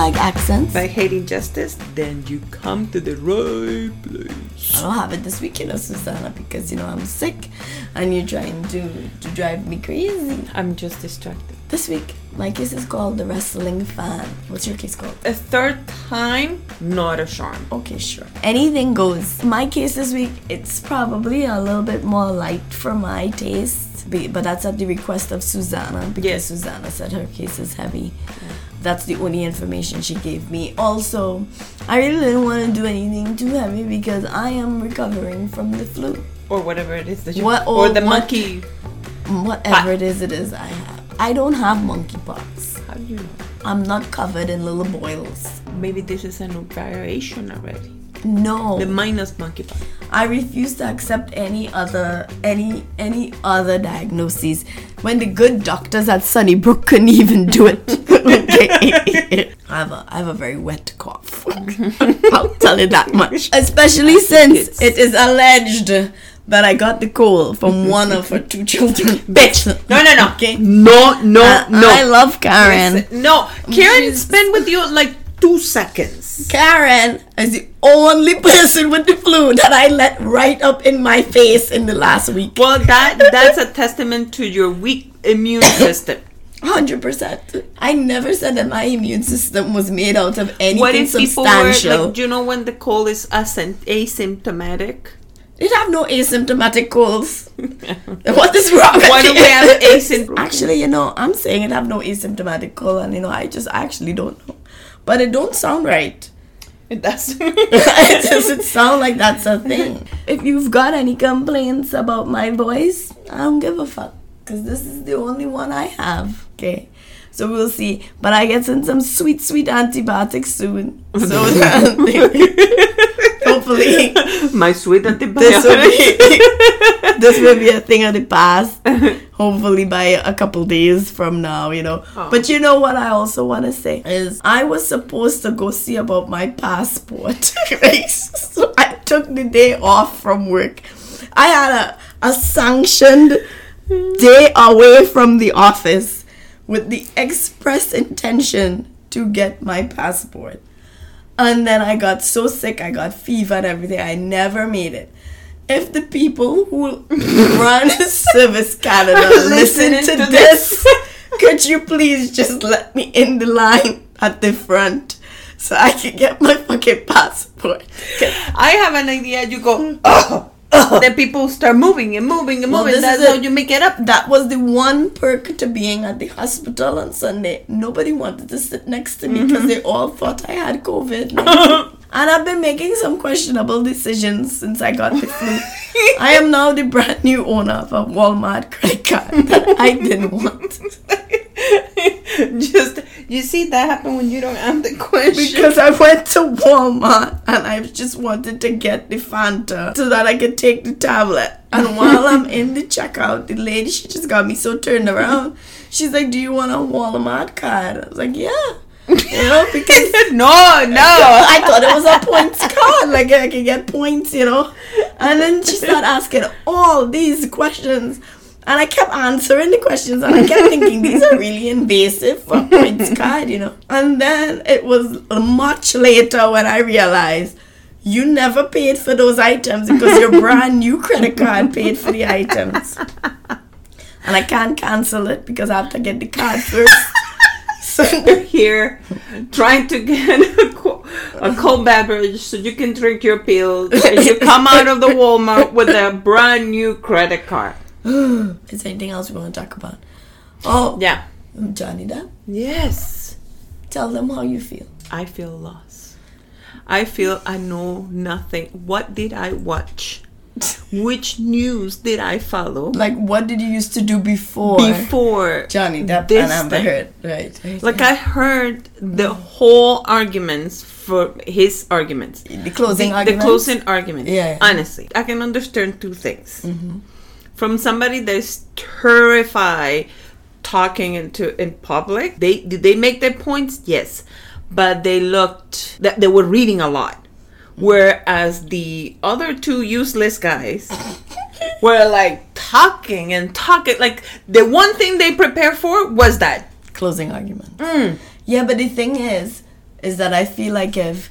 like accents. Like hating justice, then you come to the right place. I don't have it this week, you know, Susanna, because you know I'm sick, and you're trying to to drive me crazy. I'm just distracted. This week, my case is called the wrestling fan. What's your case called? A third time, not a charm. Okay, sure. Anything goes. My case this week, it's probably a little bit more light for my taste, but that's at the request of Susanna because Yes. Susanna said her case is heavy. That's the only information she gave me. Also, I really didn't want to do anything too heavy because I am recovering from the flu. Or whatever it is that you What- or or the what- monkey. Whatever it is, it is I have. I don't have monkeypox. How do you know? I'm not covered in little boils. Maybe this is a new variation already. No. The minus monkeypox. I refuse to accept any other any any other diagnoses when the good doctors at Sunnybrook couldn't even do it. okay. I have a I have a very wet cough. I'll tell you that much. Especially since it is alleged that I got the cold from one of her two children. Bitch. No, no, no. Okay. No, no, Uh, no. I love Karen. No, Karen Jesus. spent with you like two seconds. Karen is the only person with the flu that I let right up in my face in the last week. Well, that that's a testament to your weak immune system. Hundred percent. I never said that my immune system was made out of anything What if people were substantial. like, do you know when the cold is asyn- asymptomatic? It have no asymptomatic colds. what is wrong with Why do we have asymptomatic? Actually, you know, I'm saying it have no asymptomatic cold, and you know, I just actually don't know. But it don't sound right. It does. it doesn't sound like that's a thing. If you've got any complaints about my voice, I don't give a fuck. Because this is the only one I have. Okay. So we'll see. But I get in some sweet, sweet antibiotics soon. So that- hopefully My sweet this will, be, this will be a thing of the past. Hopefully by a couple days from now, you know. Oh. But you know what I also want to say is I was supposed to go see about my passport. right? so I took the day off from work. I had a, a sanctioned day away from the office with the express intention to get my passport. And then I got so sick, I got fever and everything. I never made it. If the people who run Service Canada listen to, to this, could you please just let me in the line at the front so I can get my fucking passport? I have an idea. You go, oh, then people start moving and moving and Well, moving. That's how you make it up. That was the one perk to being at the hospital on Sunday. Nobody wanted to sit next to me because mm-hmm. they all thought I had COVID. and I've been making some questionable decisions since I got the flu. I am now the brand new owner of a Walmart credit card that I didn't want. Just you see that happen when you don't have the question. Because I went to Walmart and I just wanted to get the Fanta so that I could take the tablet. And while I'm in the checkout, the lady, she just got me so turned around. She's like, Do you want a Walmart card? I was like, Yeah. You know, because no, no. I thought it was a points card. Like I could get points, you know. And then she started asking all these questions. And I kept answering the questions and I kept thinking these are really invasive for a points card, you know. And then it was much later when I realized you never paid for those items because your brand new credit card paid for the items. And I can't cancel it because I have to get the card first. So here trying to get a, a cold beverage so you can drink your pills and you come out of the Walmart with a brand new credit card. Is there anything else we want to talk about? Oh, Yeah. Johnny Depp, Yes. tell them how you feel. I feel lost. I feel I know nothing. What did I watch? Which news did I follow Like, what did you used to do before? before Johnny Depp and Amber? Heard, right? right, Like. I heard the whole arguments for his arguments. the closing the, argument. the closing argument. Yeah, yeah. Honestly, I can understand two things. Mm-hmm. From somebody that's terrified talking into in public. They did they make their points? Yes, but they looked that they were reading a lot. Whereas the other two useless guys were like talking and talking. Like the one thing they prepared for was that. closing argument. Mm. Yeah, but the thing is, is that I feel like if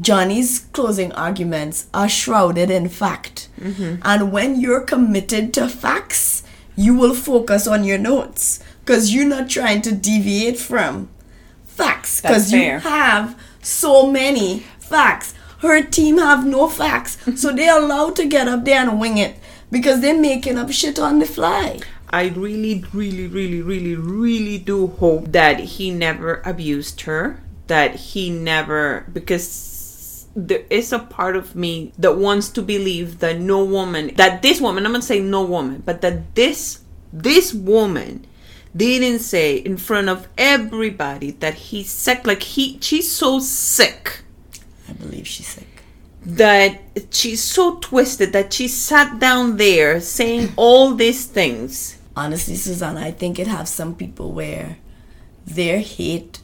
Johnny's closing arguments are shrouded in fact, and when you're committed to facts, you will focus on your notes because you're not trying to deviate from facts because you have so many facts. Her team have no facts, so they're allowed to get up there and wing it because they're making up shit on the fly. I really, really, really, really, really do hope that he never abused her. That he never, because there is a part of me that wants to believe that no woman, that this woman, I'm not saying no woman, but that this, this woman didn't say in front of everybody that he's sick. Like he, she's so sick I believe she's sick. that she's so twisted that she sat down there saying all these things. honestly, Susanna, I think it has some people where their hate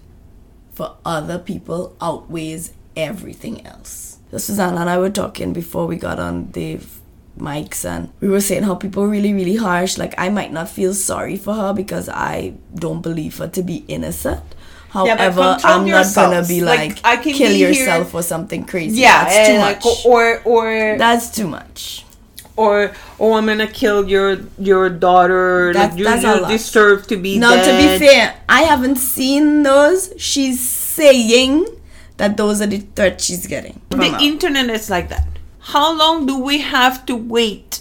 for other people outweighs everything else. So Susanna and I were talking before we got on the mics and we were saying how people are really, really harsh. Like I might not feel sorry for her because I don't believe her to be innocent. Yeah, However, control I'm not gonna be Like, like, I can kill be here- yourself or something crazy. Yeah, that's too and much. or or that's too much. or oh, I'm gonna kill your your daughter. Like you, that's you deserve to be Now, dead. to be fair, I haven't seen those. She's saying that those are the threats she's getting. the internet is like that. How long do we have to wait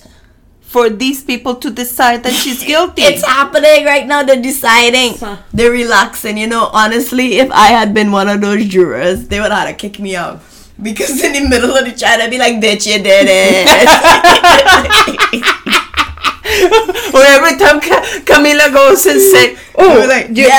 for these people to decide that she's guilty? It's happening right now. They're deciding. They're relaxing. You know, honestly, if I had been one of those jurors, they would have had to kick me out. Because in the middle of the trial, I'd be like, bitch, you did it. or every time Camila goes and say, "Oh, like, you-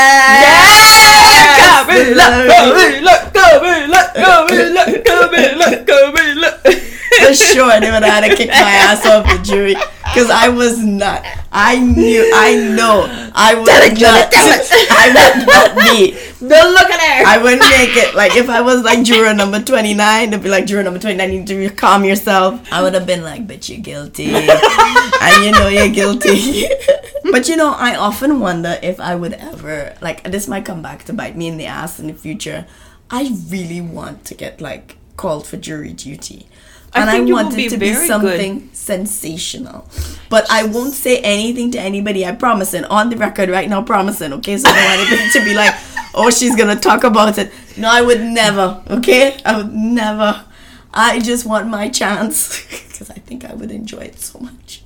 yes, Camila, Camila, Camila, Camila, Camila." For sure, would have had to kick my ass off the jury. Because I was not. I knew, I know. I would Tell it, not. It. I would not be. Don't look at her. I wouldn't make it. Like if I was like juror number twenty nine, they'd be like juror number twenty nine. You need to calm yourself. I would have been like, "Bitch, you're guilty," and you know you're guilty. but you know, I often wonder if I would ever like this might come back to bite me in the ass in the future. I really want to get like called for jury duty. And I, will want it to be very good. something sensational. But I won't say anything to anybody. I promise it. on the record right now, promising. Okay, so I don't want anybody to be like, oh, she's gonna talk about it. No, I would never. Okay, I would never. I just want my chance because I think I would enjoy it so much.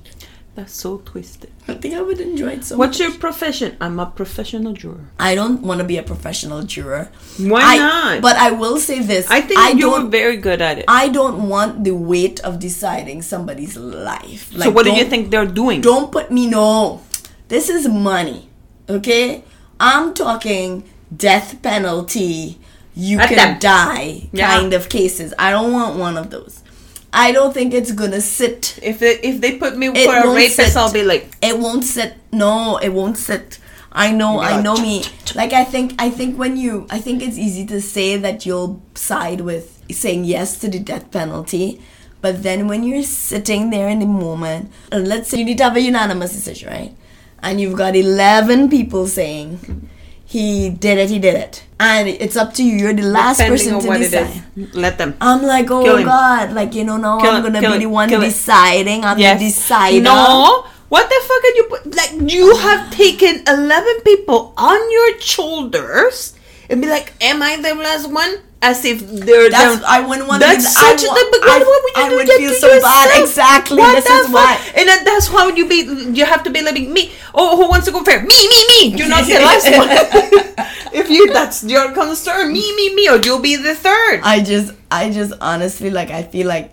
That's so twisted. I think I would enjoy it so What's much. your profession? I'm a professional juror. I don't want to be a professional juror. Why I- not? But I will say this. I think I you were don't. very good at it. I don't want the weight of deciding somebody's life. so what do you think they're doing? Don't put me no. This is money. Okay? I'm talking death penalty. You can Attempt. die Yeah. kind of cases. I don't want one of those. I don't think it's gonna sit. If they if they put me It for a rapist, sit. I'll be like, It won't sit. No, it won't sit. I know, I know me. Like I think I think when you I think it's easy to say that you'll side with saying yes to the death penalty. But then when you're sitting there in the moment, let's say you need to have a unanimous decision, right? And you've got eleven people saying he did it, he did it. And it's up to you. You're the last depending person to decide. let them. I'm like, oh. God, like you know, now Kill I'm gonna be the one kill deciding. I'm Yes. the decider. No. What the fuck are you put? Like you have taken eleven people on your shoulders and be like, "Am I the last one?" As if they're That's. I wouldn't want to. That's be, such I, a. wa- But why, I, would you I do would that feel to so bad. Exactly. What this is fuck? why. And then that's how you be. You have to be living me. Oh, who wants to go fair? Me, me, me. You're not the last one. if you, that's your concern. Me, me, me, or you'll be the third. I just, I just honestly like. I feel like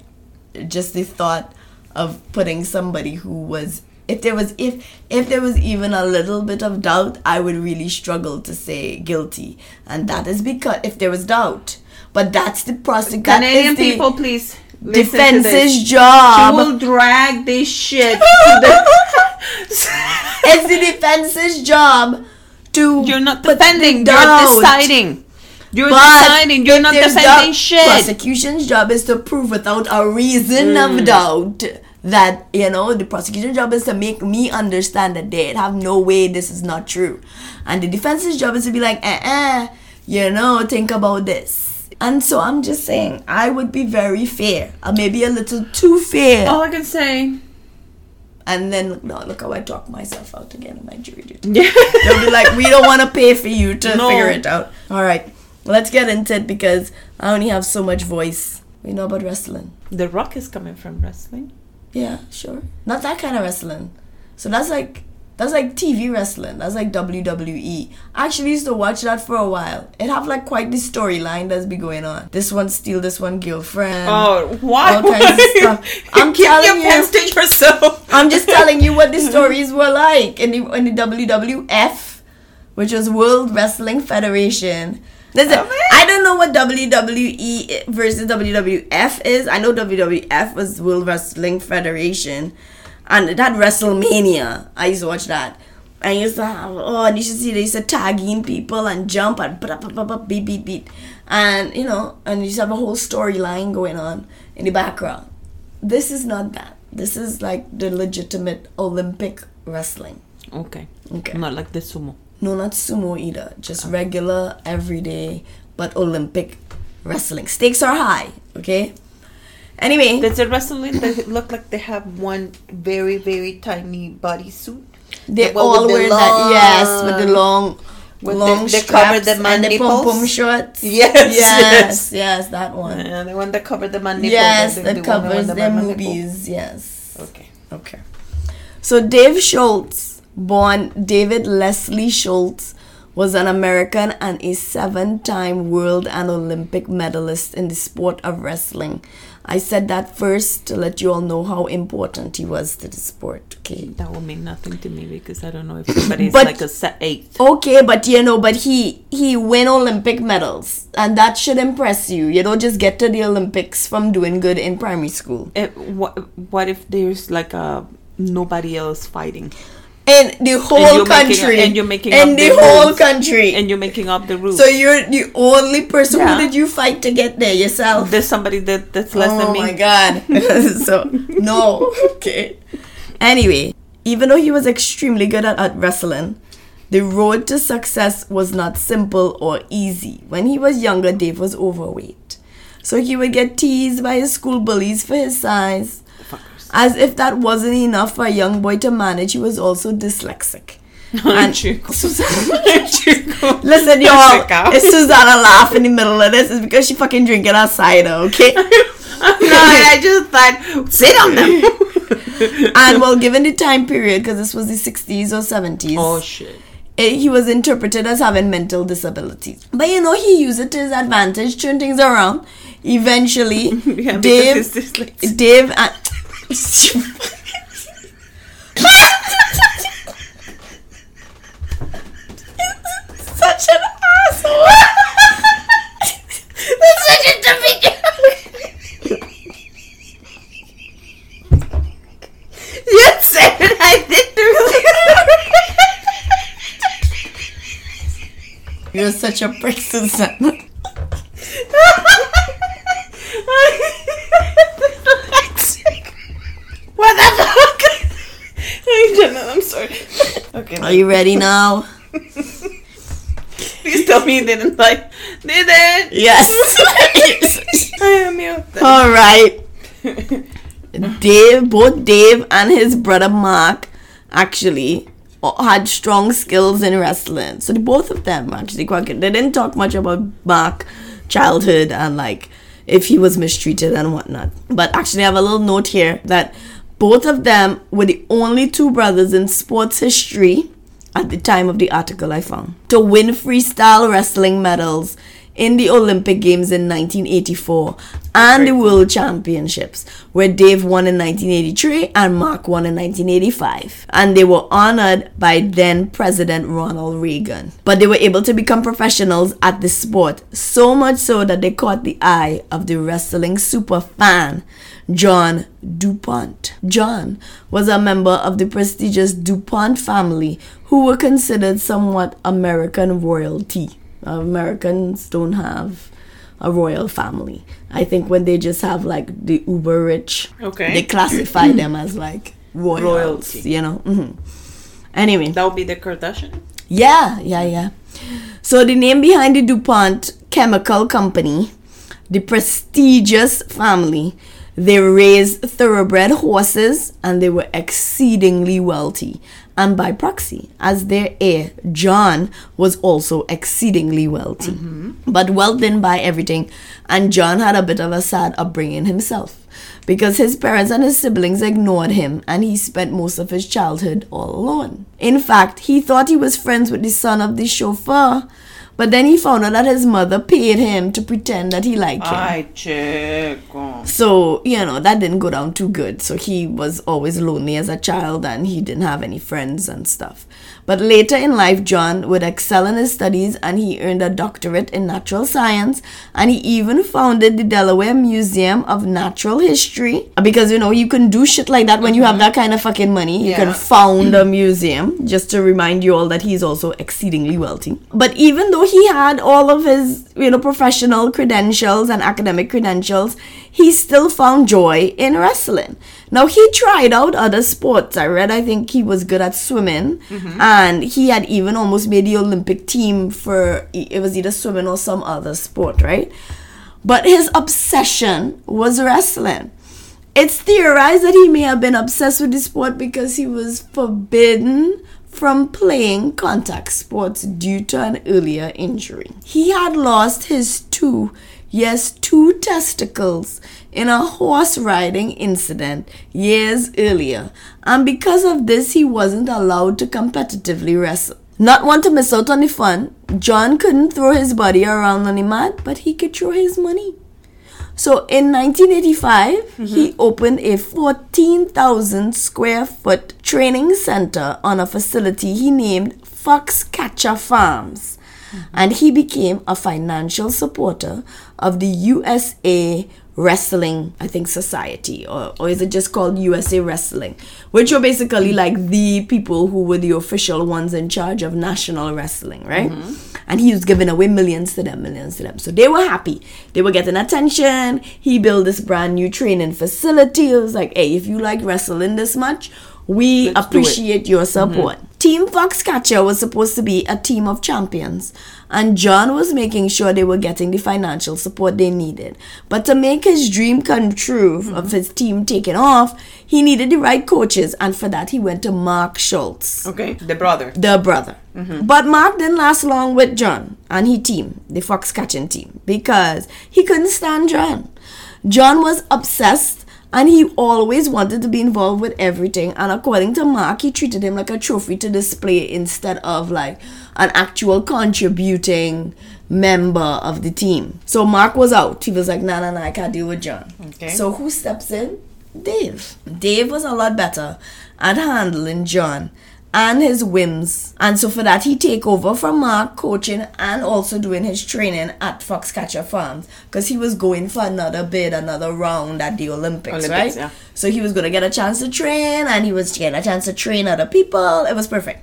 just the thought of putting somebody who was. If there was if if there was even a little bit of doubt, I would really struggle to say guilty, and that is because if there was doubt, but that's the prosecution. Canadian people, please. listen to this. She job. will drag this shit the. it's the defense's job to. You're not defending. You're deciding. You're But deciding. You're not defending doubt, shit. Prosecution's job is to prove without a reason Mm. of doubt that you know the prosecution's job is to make me understand that they have no way this is not true, and the defense's job is to be like, eh, eh, you know, think about this. And so I'm just saying, I would be very fair, or maybe a little too fair. All I can say. And then, no, look how I talk myself out again in my jury duty. Yeah. They'll be like, we don't want to pay for you to No. figure it out. All right, let's get into it because I only have so much voice. We know about wrestling. the Rock is coming from wrestling. Yeah, sure. Not that kind of wrestling. So that's like that's like TV wrestling. That's like WWE. I actually used to watch that for a while. It have like quite the storyline that's be going on. This one steal this one girlfriend. Oh, why? all kinds of stuff. I'm telling you. yourself. I'm just telling you what the stories were like in the in the WWF, which was World Wrestling Federation. Listen, Oh. I don't know what WWE versus WWF is. I know WWF was World Wrestling Federation, and that WrestleMania. I used to watch that. I used to have oh, and you should see they used to tag in people and jump and blah, blah, blah, blah, beat beat beat, and you know, and you to have a whole storyline going on in the background. This is not that. This is like the legitimate Olympic wrestling. Okay. Okay. Not like the sumo. No, not sumo either. Just regular, everyday, but Olympic wrestling. Stakes are high, okay? Anyway, Does the wrestling they look like they have one very very tiny bodysuit? they the all wear that, yes, with the long, With long the- they cover the and the pom pom shorts. Yes, yes, yes. that one. Uh, the one that covered the mandible. yes, the, that the covers the their movies. Yes. Okay. Okay. So Dave Schultz, born David Leslie Schultz, was an American and a seven-time world and Olympic medalist in the sport of wrestling. I said that first to let you all know how important he was to the sport. Okay. That will mean nothing to me because I don't know if somebody's But- like a set eight. Okay, but you know, but he he win Olympic medals, and that should impress you. You don't just get to the Olympics from doing good in primary school. Eh, what, what if there's like a nobody else fighting In the whole making- country, and you're making in up the the whole rules. country, and you're making up the rules? So you're the only person. Yeah. Who did you fight to get there yourself? there's somebody that that's less oh than me. Oh my god. so no. Okay. Anyway, even though he was extremely good at, at wrestling, the road to success was not simple or easy. When he was younger, Dave was overweight. So he would get teased by his school bullies for his size. As if that wasn't enough for a young boy to manage, he was also dyslexic. And Susanna- Listen, y'all, it's Susanna laugh in the middle of this. It's because she fucking drinking her cider, okay? no, I just thought sit on them. and well, given the time period, because this was the 60s or 70s, oh shit. eh, he was interpreted as having mental disabilities. But you know, he used it to his advantage, turn things around. Eventually, Yeah, Dave, Dave, and such an asshole. That's such a typical. You said. I did do You're such a prick, Susanna. what the fuck? I don't know. I'm sorry. Okay. Are you ready now? Please tell me you didn't like. Didn't. Yes. I am mute. All right. Dave, both Dave and his brother Mark, actually uh, had strong skills in wrestling. So the both of them actually quite good. They didn't talk much about Mark childhood and like if he was mistreated and whatnot. But actually, I have a little note here that both of them were the only two brothers in sports history at the time of the article I found to win freestyle wrestling medals in the Olympic Games in 1984 and the World Championships, where Dave won in 1983 and Mark won in 1985. And they were honored by then President Ronald Reagan. But they were able to become professionals at the sport, so much so that they caught the eye of the wrestling super fan. John DuPont. John was a member of the prestigious DuPont family who were considered somewhat American royalty. Americans don't have a royal family. I think when they just have like the uber rich, Okay. they classify them as like royals, Royalty. you know. hmm Anyway, That would be the Kardashian. yeah, yeah, yeah. So the name behind the DuPont Chemical Company the prestigious family. They raised thoroughbred horses and they were exceedingly wealthy. And by proxy, as their heir, John was also exceedingly wealthy. Mm-hmm. But wealth didn't buy everything, and John had a bit of a sad upbringing himself because his parents and his siblings ignored him and he spent most of his childhood all alone. In fact, he thought he was friends with the son of the chauffeur, but then he found out that his mother paid him to pretend that he liked him. Ay, chico. So, you know, that didn't go down too good. So he was always lonely as a child and he didn't have any friends and stuff. But later in life, John would excel in his studies and he earned a doctorate in natural science and he even founded the Delaware Museum of Natural History. Because, you know, you can do shit like that when you have mm-hmm. that kind of fucking money. You Yeah. can found a museum just to remind you all that he's also exceedingly wealthy. But even though he had all of his, you know, professional credentials and academic credentials, he still found joy in wrestling. Now he tried out other sports. I read I think he was good at swimming mm-hmm. and he had even almost made the Olympic team for it was either swimming or some other sport, right? But his obsession was wrestling. It's theorized that he may have been obsessed with the sport because he was forbidden from playing contact sports due to an earlier injury. He had lost his two, yes, two testicles in a horse riding incident years earlier, and because of this, he wasn't allowed to competitively wrestle. Not want to miss out on the fun, John couldn't throw his body around on the mat, but he could throw his money. So in 1985, he mm-hmm. opened a 14,000 square foot training center on a facility he named Foxcatcher Farms. And he became a financial supporter of the USA Wrestling, I think, Society, or, or is it just called USA Wrestling? Which were basically like the people who were the official ones in charge of national wrestling, right? Mm-hmm. And he was giving away millions to them, millions to them. So they were happy. They were getting attention. He built this brand new training facility. It was like, hey, if you like wrestling this much, we Let's appreciate your support. Mm-hmm. Team Foxcatcher was supposed to be a team of champions, and John was making sure they were getting the financial support they needed. But to make his dream come true of mm-hmm. his team taking off, he needed the right coaches, and for that, he went to Mark Schultz Okay, the brother. the brother. Mm-hmm. But Mark didn't last long with John and his team, the fox catching team, because he couldn't stand John. John was obsessed and he always wanted to be involved with everything. And according to Mark, he treated him like a trophy to display instead of like an actual contributing member of the team. So Mark was out. He was like, nah, nah, nah, I can't deal with John. Okay. So who steps in? Dave. Dave was a lot better at handling John and his whims. And so for that he take over from Mark coaching and also doing his training at Foxcatcher Farms because he was going for another bid, another round at the Olympics, Olympics, right? yeah. So he was gonna get a chance to train and he was getting a chance to train other people. It was perfect.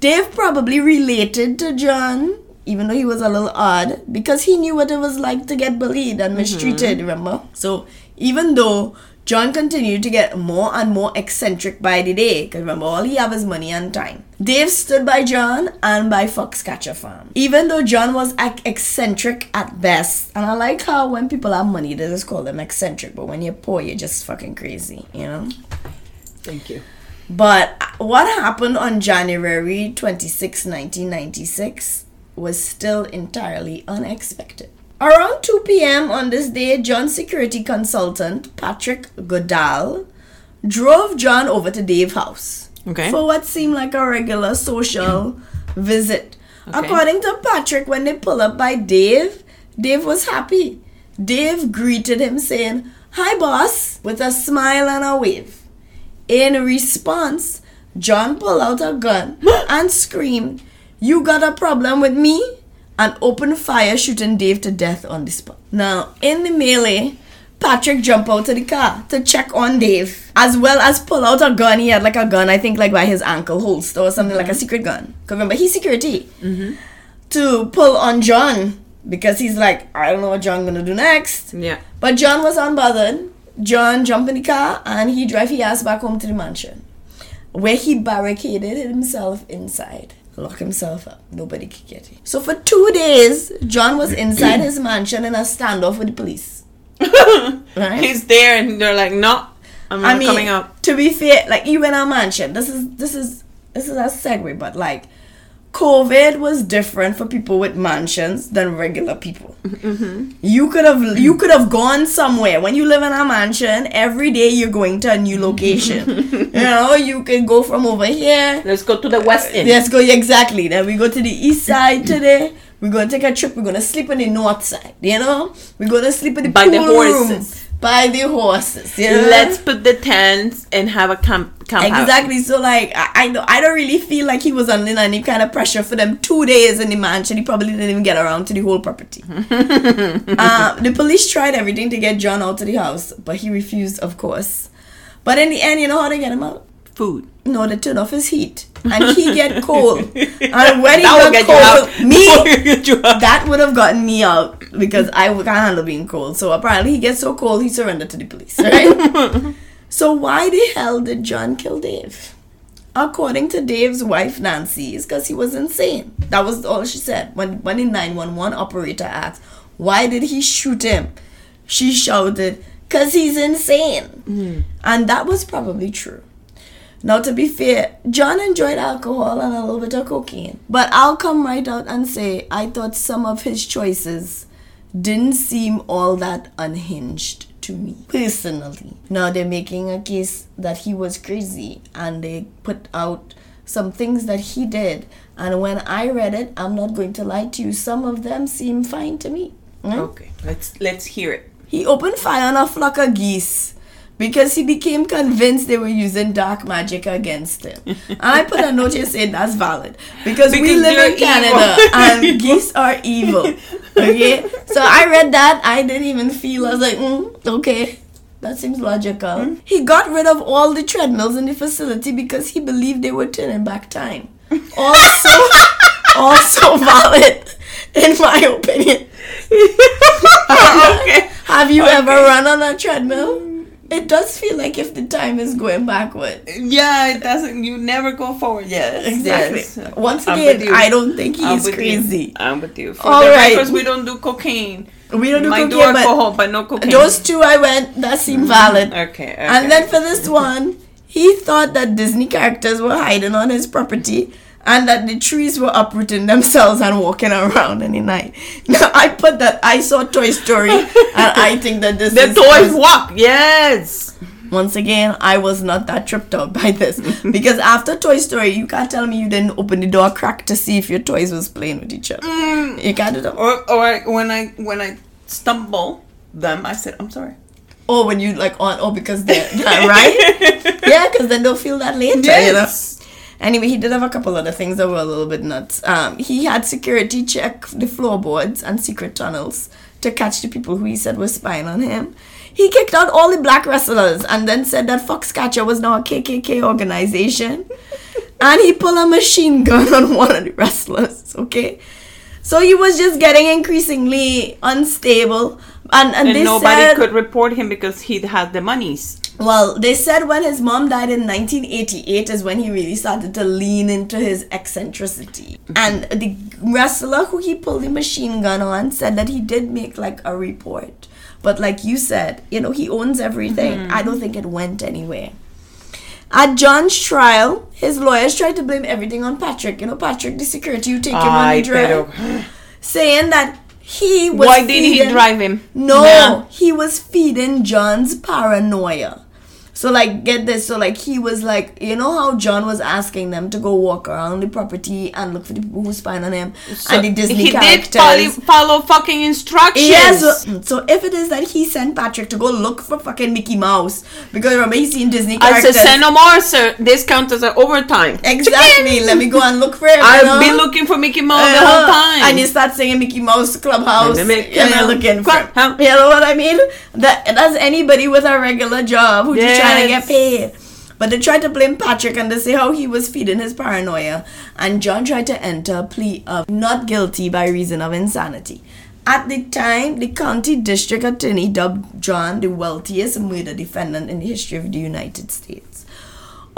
Dave probably related to John, even though he was a little odd, because he knew what it was like to get bullied and mm-hmm. mistreated, remember? So even though John continued to get more and more eccentric by the day, because remember, all he have is money and time. Dave stood by John and by Foxcatcher Farm. Even though John was ac- eccentric at best, and I like how when people have money, they just call them eccentric, but when you're poor, you're just fucking crazy, you know? Thank you. But uh, what happened on January 26, 1996 was still entirely unexpected. Around 2 p.m. on this day, John's security consultant, Patrick Goodale, drove John over to Dave's house Okay. for what seemed like a regular social visit. Okay. According to Patrick, when they pull up by Dave, Dave was happy. Dave greeted him saying, Hi, boss, with a smile and a wave. In response, John pulled out a gun and screamed, You got a problem with me? And opened fire, shooting Dave to death on the spot. Now, in the melee, Patrick jumped out of the car to check on Dave, as well as pull out a gun. He had like a gun, I think, like by his ankle holster or something like a secret gun. remember, he's security. Mm-hmm. To pull on John because he's like, I don't know what John gonna do next. Yeah. But John was unbothered. John jumped in the car and he drive his ass back home to the mansion, where he barricaded himself inside. Lock himself up. Nobody could get him. So for two days, John was inside his mansion in a standoff with the police. Right? He's there, and they're like, "No, I'm not I mean, coming up." to be fair, like you in a mansion. This is this is this is a segue, but like COVID was different for people with mansions than regular people. Mm-hmm. You could have you could have gone somewhere. When you live in a mansion, every day you're going to a new location. you know, you can go from over here. Let's go to the West End. Let's go exactly. Then we go to the east side today. We're gonna take a trip. We're gonna sleep on the north side. You know, we're gonna sleep in the By the pool room. By the horses. You know? Let's put the tents and have a camp. camp out. Exactly. So like I, I don't I don't really feel like he was under any kind of pressure for them two days in the mansion. He probably didn't even get around to the whole property. uh, the police tried everything to get John out of the house, but he refused, of course. But in the end, you know how they get him out? Food. No, they turn off his heat, and he get cold. And when he That got cold, me That will get you out. that would have gotten me out because I can't handle being cold. So apparently he gets so cold he surrendered to the police. Right? so why the hell did John kill Dave? According to Dave's wife Nancy, it's because he was insane. That was all she said. When when the 911 operator asked, why did he shoot him? She shouted, because he's insane. Hmm. And that was probably true. Now, to be fair, John enjoyed alcohol and a little bit of cocaine. But I'll come right out and say I thought some of his choices didn't seem all that unhinged to me, personally. Now, they're making a case that he was crazy and they put out some things that he did. And when I read it, I'm not going to lie to you, some of them seem fine to me. Hmm? Okay, let's let's hear it. He opened fire on a flock of geese because he became convinced they were using dark magic against him. and I put a note here saying that's valid because, we live in Canada and geese are evil. Okay, so I read that I didn't even feel I was like, mm, okay. That seems logical. He got rid of all the treadmills in the facility because he believed they were turning back time. Also, also valid, in my opinion. okay. Have you ever run on a treadmill? It does feel like if the time is going backward. Yeah, it doesn't. You never go forward. Yes. Exactly. Yes. Once again. I don't think I'm he's crazy. You. I'm with you. For All right. records, we don't do cocaine. We don't do Might cocaine, but alcohol, but no cocaine. those two I went that seem mm-hmm. valid. Okay. okay. And then for this one, he thought that Disney characters were hiding on his property and that the trees were uprooting themselves and walking around in the night. Now I put that I saw Toy Story and I think that this the toys walk. Yes. Once again, I was not that tripped out by this because after Toy Story, you can't tell me you didn't open the door crack to see if your toys was playing with each other. Mm. You can't do that. Or or when I when I stumble them, I said, I'm sorry. Oh, when you like on oh because they're right. yeah, because then they'll feel that later. You know. Anyway, he did have a couple other things that were a little bit nuts. Um, he had security check the floorboards and secret tunnels to catch the people who he said were spying on him. He kicked out all the black wrestlers and then said that Foxcatcher was now a KKK organization. and he pulled a machine gun on one of the wrestlers, okay? So he was just getting increasingly unstable. And, and, And nobody said, could report him because he had the monies. Well, they said when his mom died in 1988 is when he really started to lean into his eccentricity. And the wrestler who he pulled the machine gun on said that he did make like a report. But like you said, you know, he owns everything. Mm-hmm. I don't think it went anywhere. At John's trial, his lawyers tried to blame everything on Patrick. You know, Patrick, the security who take him on the drive, saying that he was. Why did he drive him? no, he was feeding John's paranoia. So like get this, so like he was like you know how John was asking them to go walk around the property and look for the people who spying on him So and the Disney he characters. did follow, follow fucking instructions. Yes. So, so if it is that he sent Patrick to go look for fucking Mickey Mouse because remember he's seen Disney characters. I said, send no more, sir. This counts as an overtime. exactly. Let me go and look for him. I've know? been looking for Mickey Mouse the Uh-huh. whole time. And you start singing Mickey Mouse Clubhouse. And the Mickey and you're Mouse looking for Clubhouse. You know what I mean? That that's anybody with a regular job who's just trying to get paid. But they tried to blame Patrick and they say how he was feeding his paranoia. And John tried to enter a plea of not guilty by reason of insanity. At the time, the county district attorney dubbed John the wealthiest murder defendant in the history of the United States.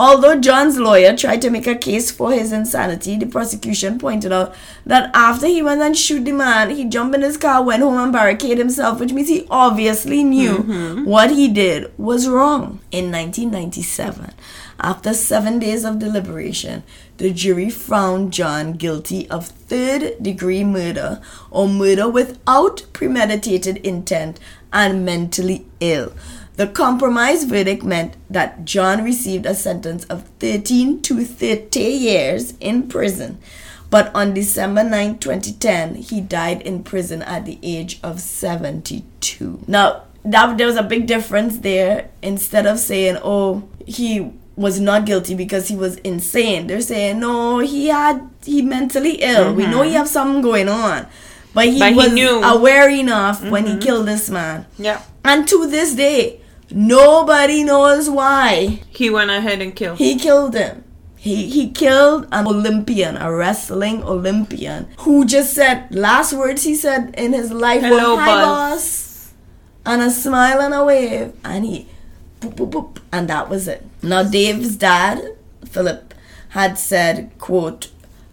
Although John's lawyer tried to make a case for his insanity, the prosecution pointed out that after he went and shoot the man, he jumped in his car, went home and barricaded himself, which means he obviously knew mm-hmm. what he did was wrong. In 1997, after seven days of deliberation, the jury found John guilty of third degree murder or murder without premeditated intent and mentally ill. The compromise verdict meant that John received a sentence of 13 to 30 years in prison. But on December 9, 2010, he died in prison at the age of 72. Now, that, there was a big difference there. Instead of saying, oh, he was not guilty because he was insane, they're saying, no, he had, he mentally ill. We know mm-hmm. he have something going on. But he But was knew. aware enough when he mm-hmm. killed this man. Yeah. And to this day, nobody knows why He went ahead and killed. he killed him. He he killed an Olympian, a wrestling Olympian, who just said last words he said in his life Hello, were "Hi, bud." boss," and a smile and a wave, and he boop boop boop, and that was it. Now Dave's dad, Philip, had said, "quote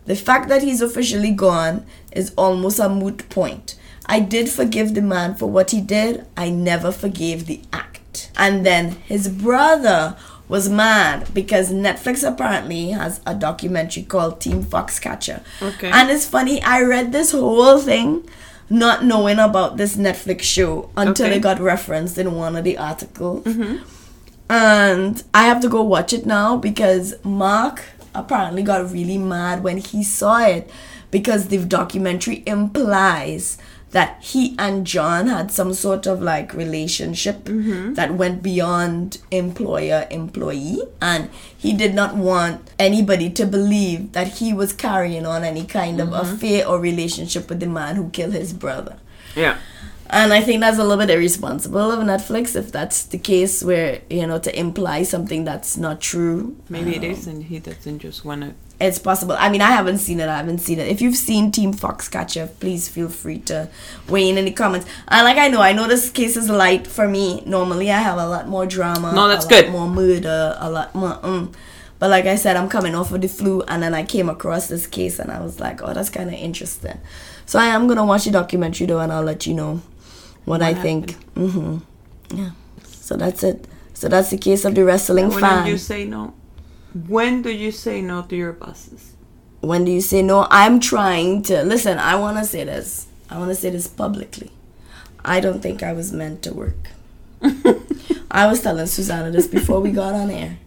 The fact that he's officially gone is almost a moot point. I did forgive the man for what he did. I never forgave the act." And then his brother was mad because Netflix apparently has a documentary called Team Foxcatcher. Okay. And it's funny, I read this whole thing not knowing about this Netflix show until Okay. it got referenced in one of the articles. Mm-hmm. And I have to go watch it now because Mark apparently got really mad when he saw it because the documentary implies that he and John had some sort of like relationship that went beyond employer employee and he did not want anybody to believe that he was carrying on any kind of affair or relationship with the man who killed his brother. yeah. And I think that's a little bit irresponsible of Netflix if that's the case where, you know, to imply something that's not true. Maybe it Um, is, and he doesn't just want to. It's possible. I mean, I haven't seen it. I haven't seen it. If you've seen Team Foxcatcher, please feel free to weigh in in the comments. And like I know, I know this case is light for me. Normally, I have a lot more drama. No, that's a good. Lot more murder, a lot more. Mm. But like I said, I'm coming off of the flu, and then I came across this case, and I was like, oh, that's kind of interesting. So I am gonna watch the documentary though, and I'll let you know what, I think. Mm-hmm. Yeah. So that's it. So that's the case of the wrestling When fan. did you say no? When do you say no to your bosses? when do you say no i'm trying to listen i want to say this i want to say this publicly i don't think i was meant to work i was telling susanna this before we got on air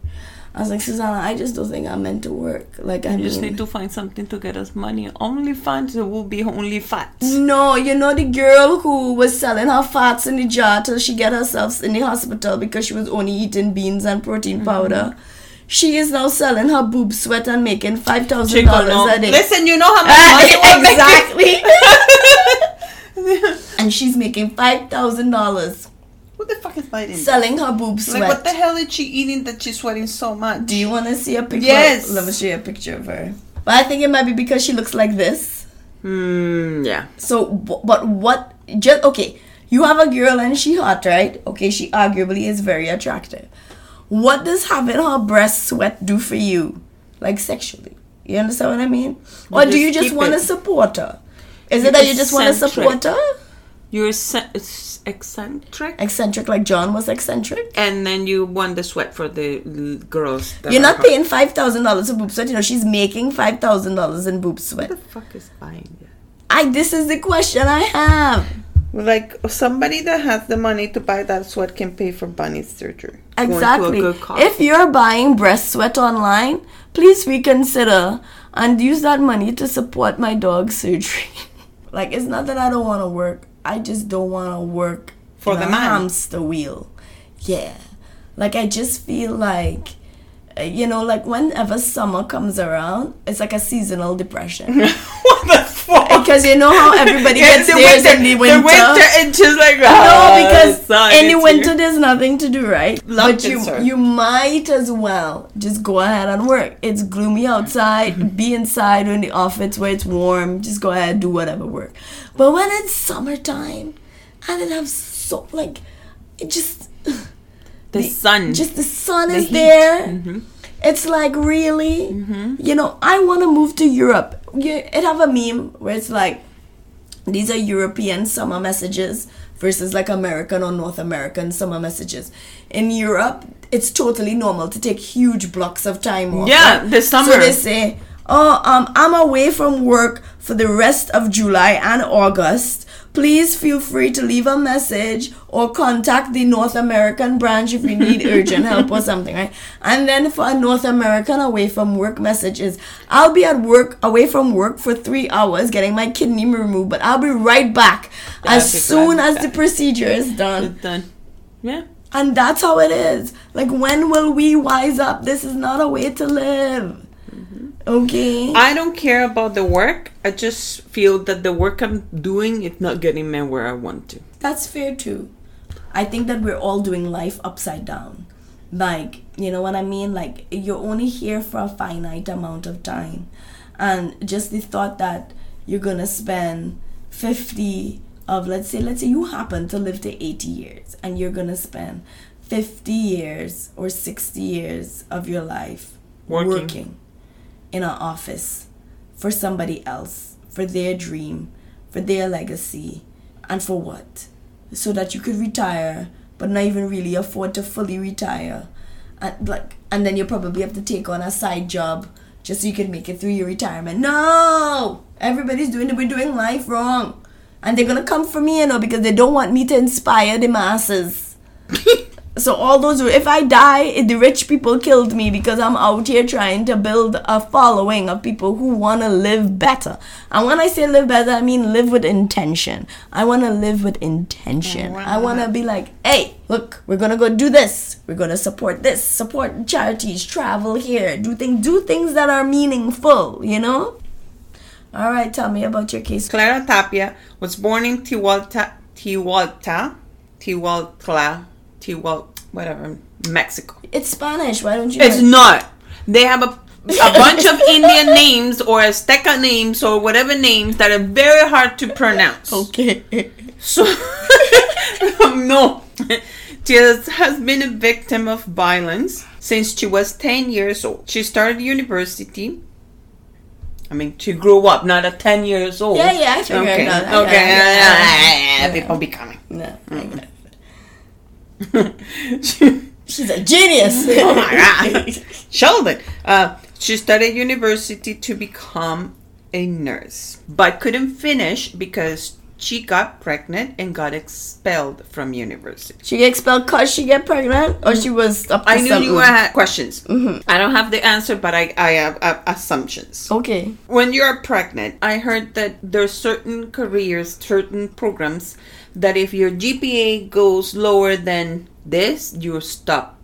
i was like susanna i just don't think i'm meant to work like i You just need to find something to get us money. Only fans will be only fat. no you know the girl who was selling her fats in the jar till she get herself in the hospital because she was only eating beans and protein Mm-hmm. She is now selling her boob sweat and making five thousand dollars a day Listen, you know how much money exactly. and she's making five thousand dollars What the fuck is biting? selling her boob sweat. Like, what the hell is she eating that she's sweating so much? Do you want to see a picture? Yes. Let me show you a picture of her. But I think it might be because she looks like this. Hmm, yeah. So, but what? Just okay. You have a girl and she hot, right? Okay, she arguably is very attractive. What does having her breast sweat do for you, like sexually? You understand what I mean? Or do you just want to support her? Is it that you just want to support her? You're ce- eccentric, Eccentric, like John was eccentric. and then you want the sweat for the l- girls. You're not paying five thousand dollars for boob sweat. You know she's making five thousand dollars in boob Who sweat. the fuck is buying that? I. This is the question I have. Like somebody that has the money to buy that sweat can pay for bunny surgery. Going to a Exactly. good. If you're buying breast sweat online, please reconsider and use that money to support my dog's surgery. like it's not that I don't want to work. I just don't want to work For in the a man. hamster wheel. Yeah. Like I just feel like you know, like whenever summer comes around, it's like a seasonal depression. what the fuck? because you know how everybody Yeah, gets theirs in the winter. The winter, it's just like No, "Ah, because in the winter here." there's nothing to do, right? Love but you you might as well just go ahead and work. It's gloomy outside. be inside or in the office where it's warm. Just go ahead and do whatever work. But when it's summertime, and it have so like it just the sun. just the sun The is heat. there. Mhm. It's like really, Mm-hmm. you know, I want to move to Europe. It have a meme where it's like, these are European summer messages versus like American or North American summer messages. In Europe, it's totally normal to take huge blocks of time off. Yeah, right? the summer. So they say, "Oh, um, I'm away from work for the rest of July and August. Please feel free to leave a message or contact the North American branch if you need urgent help or something, right? And then for a North American away from work messages, I'll be at work away from work for three hours getting my kidney removed, but I'll be right back as soon as the procedure is done. It's done. Yeah. And that's how it is. Like, when will we wise up? This is not a way to live. Okay. I don't care about the work. I just feel that the work I'm doing is not getting me where I want to. That's fair too. I think that we're all doing life upside down. Like, you know what I mean? Like, you're only here for a finite amount of time. And just the thought that you're gonna spend 50 of, let's say, let's say you happen to live to 80 years and you're gonna spend 50 years or 60 years of your life Working. working in an office for somebody else, for their dream, for their legacy, and for what? So that you could retire, but not even really afford to fully retire, and like, and then you probably have to take on a side job just so you can make it through your retirement. No, everybody's doing we're doing life wrong, and they're gonna come for me, you know, because they don't want me to inspire the masses. So all those, if I die, the rich people killed me because I'm out here trying to build a following of people who want to live better. And when I say live better, I mean live with intention. I want to live with intention. Mm, I want to be like, hey, look, we're gonna go do this. We're gonna support this, support charities, travel here, do things, do things that are meaningful. You know. All right, tell me about your case. Clara Tapia was born in Tihualta, Tihualta, Tihualtla, Tihual, whatever, Mexico. It's Spanish. Why don't you? It's not. They have a, a bunch of Indian names or Azteca names or whatever names that are very hard to pronounce. okay. So, no. She has been a victim of violence since she was 10 years old. She started university. I mean, she grew up, not at 10 years old. Yeah, yeah, I figured Okay, okay. I- I- I- People be coming. No, I get it. She, She's a genius. oh my god. Sheldon. Uh, she started university to become a nurse, but couldn't finish because she got pregnant and got expelled from university. She get expelled cause she get pregnant, or she was up I knew something? you had questions. I don't have the answer, but I, I have uh, assumptions. Okay. When you're pregnant, I heard that there's certain careers, certain programs that if your GPA goes lower than this, you stop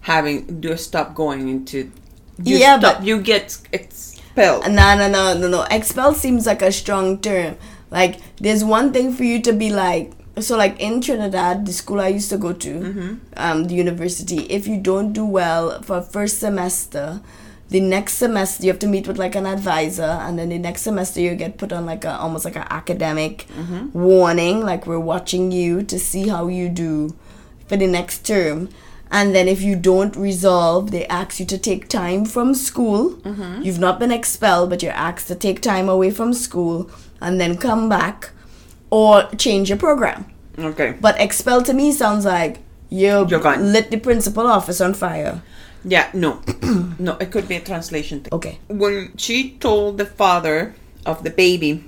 having, you stop going into. You Yeah, stop, but- you get expelled. No, no, no, no, no. Expel seems like a strong term. Like, there's one thing for you to be like. So, like in Trinidad, the school I used to go to, Mm-hmm. um, the university. If you don't do well for first semester, the next semester you have to meet with like an advisor, and then the next semester you get put on like a almost like an academic Mm-hmm. warning, like we're watching you to see how you do for the next term. And then if you don't resolve, they ask you to take time from school. Mm-hmm. You've not been expelled, but you're asked to take time away from school and then come back or change your program. Okay. But expel to me sounds like you lit the principal office on fire. Yeah, no. no, it could be a translation thing. Okay. when she told the father of the baby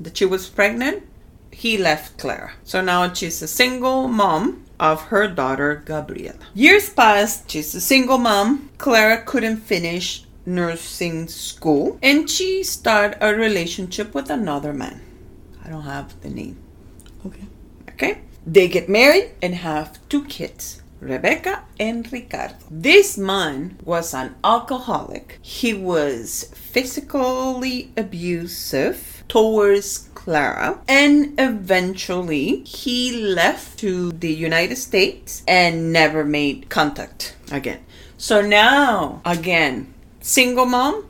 that she was pregnant, he left Clara. So now she's a single mom of her daughter Gabriela. Years passed, she's a single mom. Clara couldn't finish nursing school and she started a relationship with another man. I don't have the name. Okay. Okay? They get married and have two kids, Rebecca and Ricardo. This man was an alcoholic. He was physically abusive towards Clara and eventually he left to the United States and never made contact again. So now, again, single mom,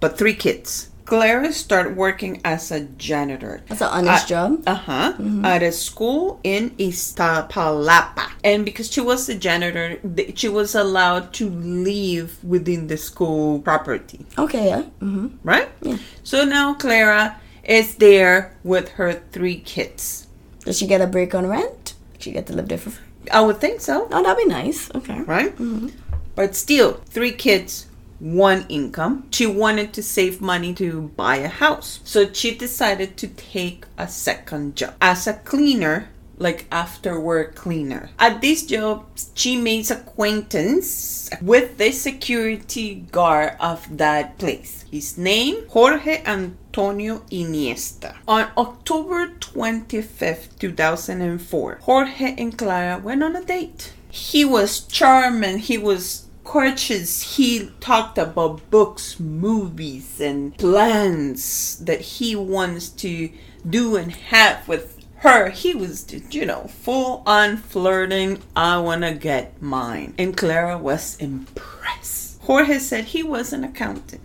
but three kids. Clara started working as a janitor. That's an honest Uh, job. Uh-huh. At a school in Iztapalapa. And because she was a janitor, she was allowed to live within the school property, Okay, yeah. hmm right? Yeah. So now Clara is there with her three kids. Does she get a break on rent? She get to live there for free? I would think so, Oh, that'd be nice. Okay. right? Mhm. But still, three kids, one income. She wanted to save money to buy a house. So she decided to take a second job as a cleaner, like after work cleaner. At this job, she makes acquaintance with the security guard of that place. His name, Jorge Antonio Iniestra. On October 25th, 2004, Jorge and Clara went on a date. He was charming. He was courteous. He talked about books, movies, and plans that he wants to do and have with her. He was, you know, full on flirting. I want to get mine. And Clara was impressed. Jorge said he was an accountant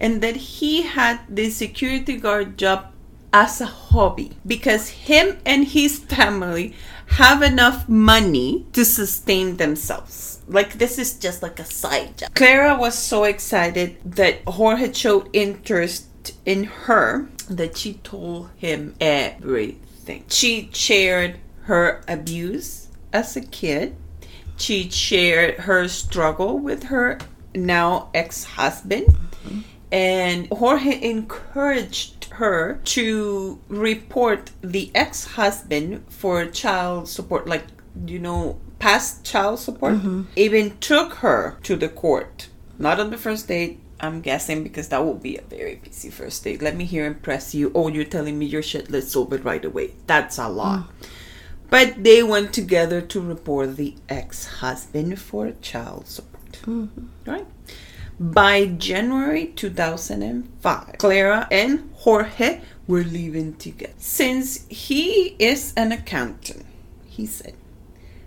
and that he had the security guard job as a hobby because him and his family have enough money to sustain themselves. Like this is just like a side job. Clara was so excited that Jorge showed interest in her that she told him everything. She shared her abuse as a kid. She shared her struggle with her now ex-husband mm-hmm. and Jorge encouraged her to report the ex-husband for child support like you know past child support mm-hmm. even took her to the court. Not on the first date i'm guessing because that would be a very busy first date. Let me here impress you. Oh you're telling me your shit let's solve it right away. That's a lot. Mm. But they went together to report the ex-husband for child support. Mm-hmm. Right by January 2005, Clara and Jorge were living together. Since he is an accountant, he said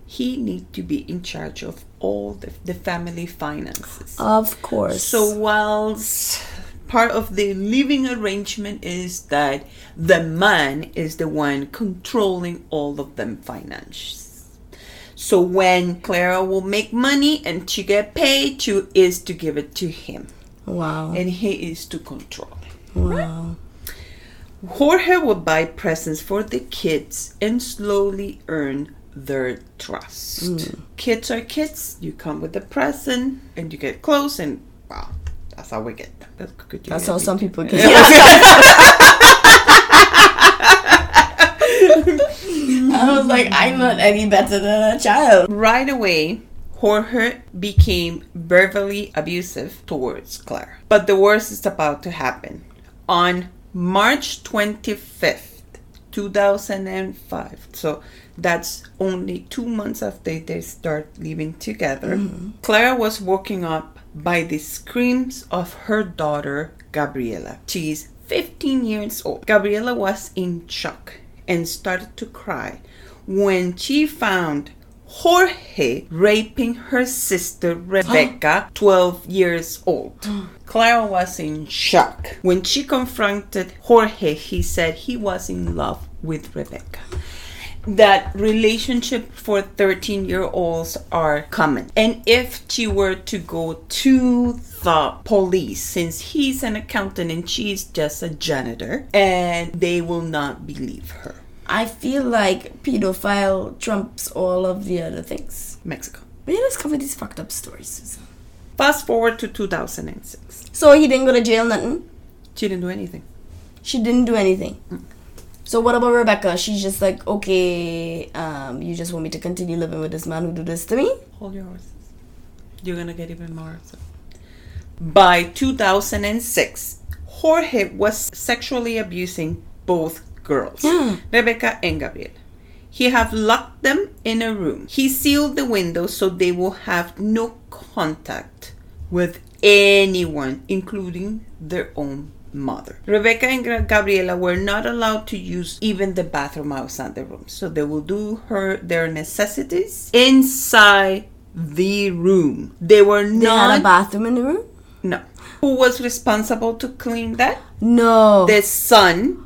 he needs to be in charge of all the, the family finances. Of course. So, whilst part of the living arrangement is that the man is the one controlling all of them finances. So when Clara will make money and she get paid, she is to give it to him, wow. and he is to control wow. Jorge will buy presents for the kids and slowly earn their trust. Hmm. Kids are kids. You come with a present and you get close, and wow, that's how we get them. That's, good. That's how some people get. I was like, I'm not any better than a child. Right away, Jorge became verbally abusive towards Claire. But the worst is about to happen. On March 25th, 2005, so that's only two months after they start living together, mm-hmm. Clara was woken up by the screams of her daughter, Gabriela. She's 15 years old. Gabriela was in shock and started to cry when she found Jorge raping her sister Rebecca, 12 years old. Clara was in shock. When she confronted Jorge, he said he was in love with Rebecca. That relationship for 13 year olds are common. And if she were to go to the police, since he's an accountant and she's just a janitor, and they will not believe her. I feel like pedophile trumps all of the other things. Mexico. Let's cover these fucked up stories, Susan. Fast forward to 2006. So he didn't go to jail, nothing. She didn't do anything. She didn't do anything. So what about Rebecca? She's just like, okay, um, you just want me to continue living with this man who do this to me? Hold your horses. You're gonna get even more upset. By 2006, Jorge was sexually abusing both girls, Yeah. Rebecca and Gabriel. He have locked them in a room. He sealed the windows so they will have no contact with anyone, including their own mother. Rebecca and Gabriela were not allowed to use even the bathroom outside the room, so they will do her their necessities inside the room. They were They had a bathroom in the room? no. Who was responsible to clean that? No. The son,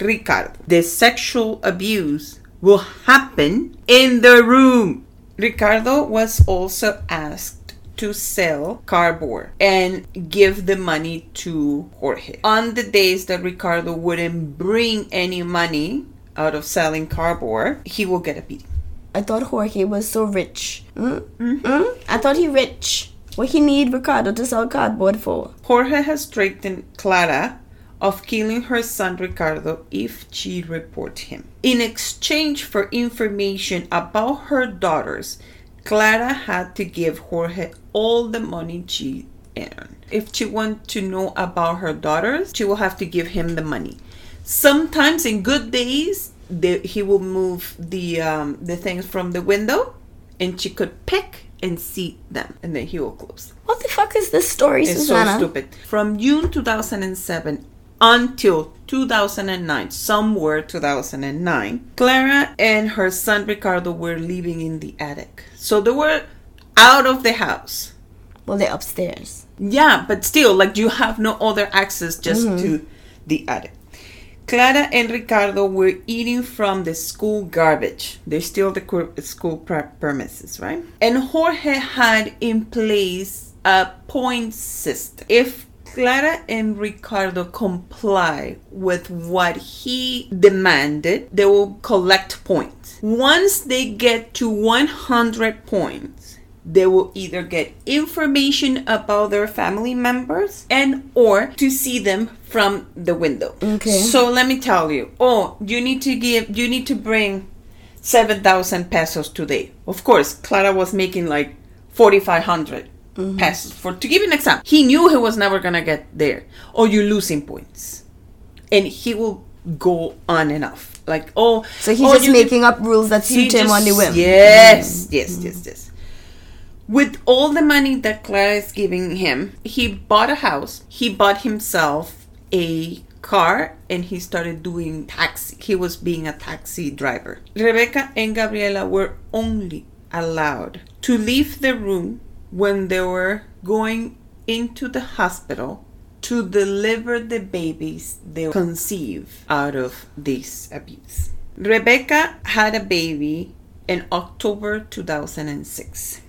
Ricardo. The sexual abuse will happen in the room. Ricardo was also asked to sell cardboard and give the money to Jorge. On the days that Ricardo wouldn't bring any money out of selling cardboard, he will get a beating. I thought Jorge was so rich. Mm? Mm? I thought he rich. What he need Ricardo to sell cardboard for? Jorge has threatened Clara of killing her son Ricardo if she report him. In exchange for information about her daughters, Clara had to give Jorge all the money she earned. If she want to know about her daughters, she will have to give him the money. Sometimes in good days, the, he will move the um, the things from the window, and she could pick and see them, and then he will close. What the fuck is this story, It's Susanna? so stupid. From June 2007 until 2009, somewhere 2009, Clara and her son Ricardo were living in the attic. So they were out of the house. Well, they're upstairs. Yeah, but still, like you have no other access just mm-hmm. to the attic. Clara and Ricardo were eating from the school garbage. They're still the school premises, right? And Jorge had in place a point system. If Clara and Ricardo comply with what he demanded, they will collect points. Once they get to 100 points, they will either get information about their family members and or to see them from the window. Okay. So let me tell you. Oh, you need to give you need to bring 7,000 pesos today. Of course, Clara was making like 4,500 Mm-hmm. pesos. For to give you an example, he knew he was never gonna get there. Or you're losing points, and he will go on and off. Like oh, So he's oh, just making up rules that suit him on the whim. Yes, mm-hmm. yes, mm-hmm. yes, yes. With all the money that Clara is giving him, he bought a house. He bought himself a car and he started doing taxi. He was being a taxi driver. Rebecca and Gabriela were only allowed to leave the room when they were going into the hospital to deliver the babies they conceive out of this abuse. Rebecca had a baby in October 2006.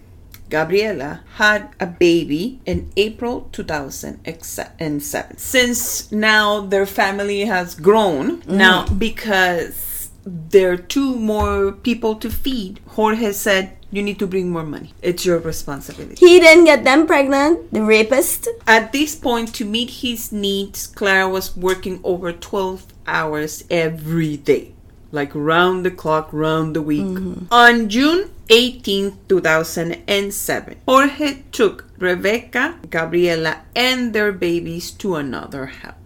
Gabriela had a baby in April 2007. Since now their family has grown, now mm. because there are two more people to feed, Jorge said, You need to bring more money. It's your responsibility. He didn't get them pregnant, the rapist. At this point, to meet his needs, Clara was working over 12 hours every day, like round the clock, round the week. Mm-hmm. On June 18, 2007, Jorge took Rebecca, Gabriela, and their babies to another house.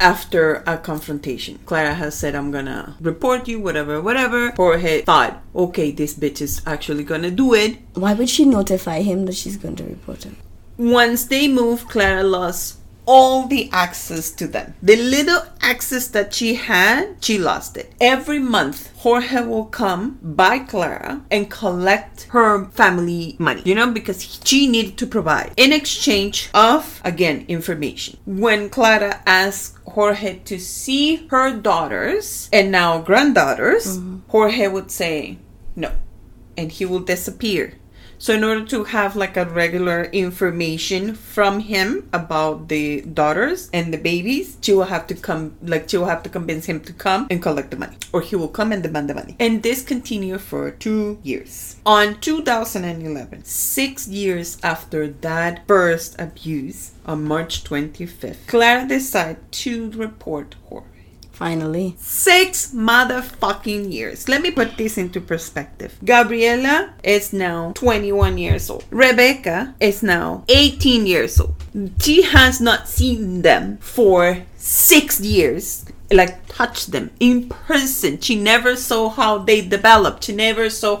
After a confrontation, Clara has said, I'm gonna report you, whatever, whatever. Jorge thought, okay, this bitch is actually gonna do it. Why would she notify him that she's going to report him? Once they moved, Clara lost all the access to them. The little access that she had, she lost it. Every month, Jorge will come by Clara and collect her family money, you know, because she needed to provide in exchange of, again, information. When Clara asked Jorge to see her daughters and now granddaughters, mm-hmm. Jorge would say no and he will disappear. So in order to have like a regular information from him about the daughters and the babies, she will have to come like she will have to convince him to come and collect the money. Or he will come and demand the money. And this continued for two years. On 2011, six years after that first abuse, on March 25th, Clara decided to report Jorge. Finally. Six motherfucking years. Let me put this into perspective. Gabriela is now 21 years old. Rebecca is now 18 years old. She has not seen them for six years. Like, touched them in person. She never saw how they developed. She never saw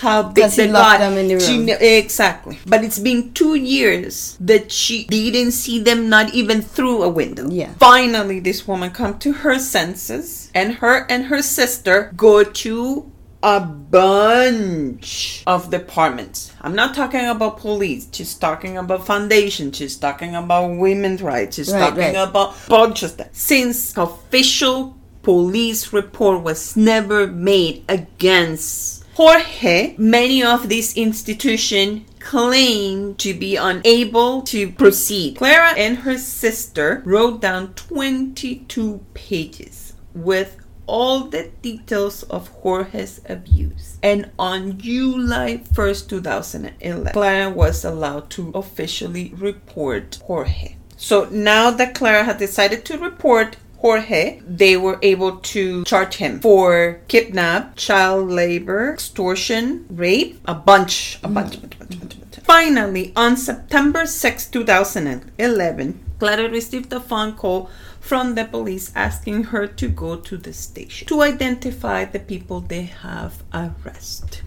how big 'Cause he they locked them in the She room. ne- exactly. But it's been two years that she didn't see them, not even through a window. Yeah. Finally, this woman come to her senses, and her and her sister go to a bunch of departments. I'm not talking about police. She's talking about foundation. She's talking about women's rights. She's Right, talking right. about bunch of stuff. Since official police report was never made against Jorge, many of these institutions claim to be unable to proceed. Clara and her sister wrote down 22 pages with all the details of Jorge's abuse. And on July 1st, 2011, Clara was allowed to officially report Jorge. So now that Clara had decided to report Jorge, they were able to charge him for kidnap, child labor, extortion, rape, a bunch, a bunch, bunch, bunch, bunch, bunch. Finally, on September 6, 2011, Clara received a phone call from the police asking her to go to the station to identify the people they have arrested.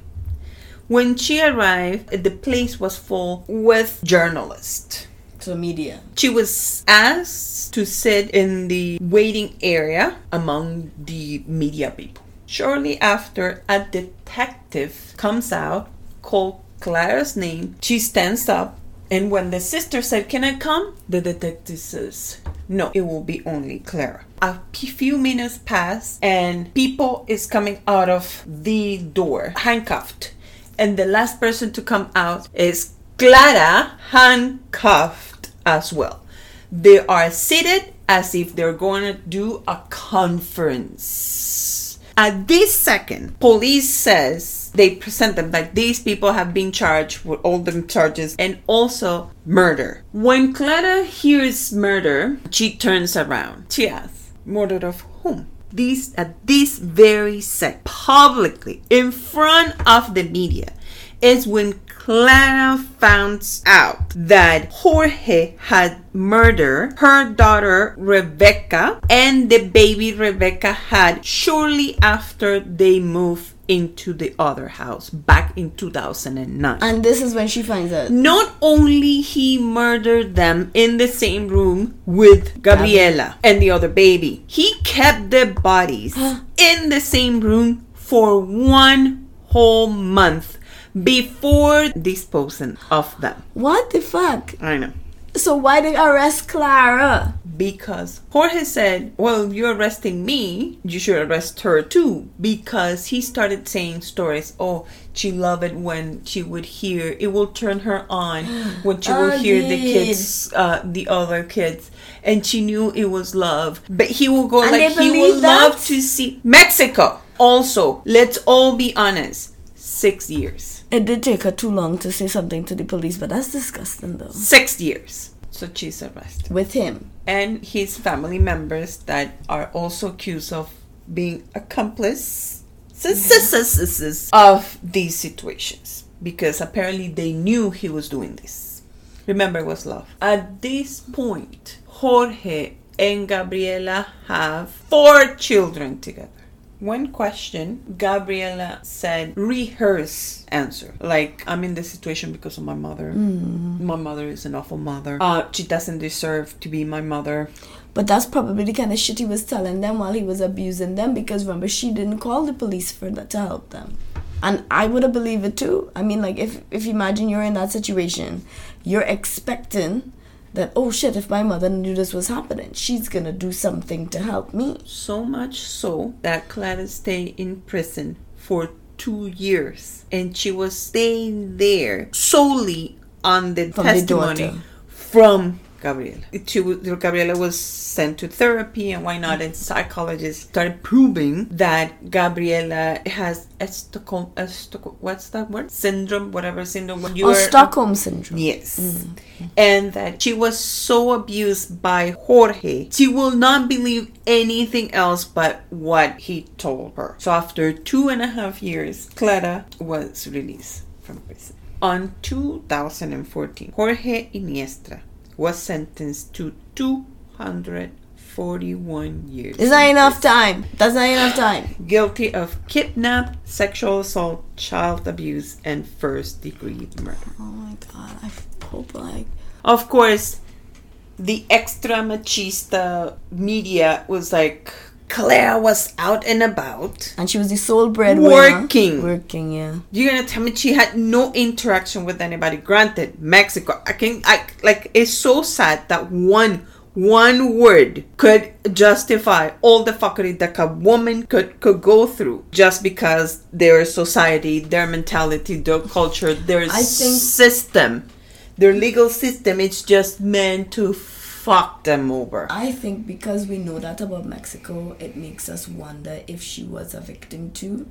When she arrived, the place was full with journalists. To media. She was asked to sit in the waiting area among the media people. Shortly after, a detective comes out, called Clara's name. She stands up, and when the sister said, Can I come? The detective says, No, it will be only Clara. A few minutes pass, and people is coming out of the door, handcuffed. And the last person to come out is Clara, handcuffed as well. They are seated as if they're going to do a conference. At this second, police says they present them like these people have been charged with all the charges and also murder. When Clara hears murder, she turns around. She asks, "Murder of whom?" These at this very second, publicly in front of the media, is when Clara found out that Jorge had murdered her daughter Rebecca and the baby Rebecca had shortly after they moved into the other house back in 2009. And this is when she finds out. Not only he murdered them in the same room with Gabriela and the other baby, he kept the bodies in the same room for one whole month before disposing of them. What the fuck? I know. So why they arrest Clara? Because Jorge said, Well, you're arresting me, you should arrest her too. Because he started saying stories. Oh, she loved it when she would hear, it will turn her on when she will Oh, hear the kids, uh, the other kids. And she knew it was love. But he will go And like, he believe would love to see Mexico. Also, let's all be honest, six years. It did take her too long to say something to the police, but that's disgusting though. Six years. So she's arrested. With him. and his family members that are also accused of being accomplices mm-hmm. of these situations because apparently they knew he was doing this. Remember, it was love. At this point, Jorge and Gabriela have four children together. When questioned, Gabriela said, rehearse answer. Like, I'm in this situation because of my mother. My mother is an awful mother. Uh, she doesn't deserve to be my mother. But that's probably the kind of shit he was telling them while he was abusing them because remember she didn't call the police for that to help them. And I would have believed it too. I mean like if if you imagine you're in that situation, you're expecting that oh shit if my mother knew this was happening, she's gonna do something to help me. So much so that Clara stayed in prison for two years. And she was staying there solely on the From the testimony daughter. from Gabriela. She, Gabriela was sent to therapy and why not? And psychologists started proving that Gabriela has a Stockholm, a Stockholm what's that word? Syndrome, whatever syndrome. When Or oh, Stockholm syndrome. Yes. Mm, mm. And that she was so abused by Jorge, she will not believe anything else but what he told her. So after two and a half years, Clara was released from prison. On 2014, Jorge Iniestra was sentenced to 241 years. Is that enough time? That's not enough time. guilty of kidnap, sexual assault, child abuse, and first degree murder. Oh my god, I hope like Of course, the extra machista media was like Claire was out and about. And she was the sole breadwinner. Working. Working, yeah. You're gonna tell me she had no interaction with anybody. Granted, Mexico. I can I like it's so sad that one one word could justify all the fuckery that a woman could could go through just because their society, their mentality, their culture, their I think- system, their legal system, it's just meant to fuck them over. I think because we know that about Mexico, it makes us wonder if she was a victim too.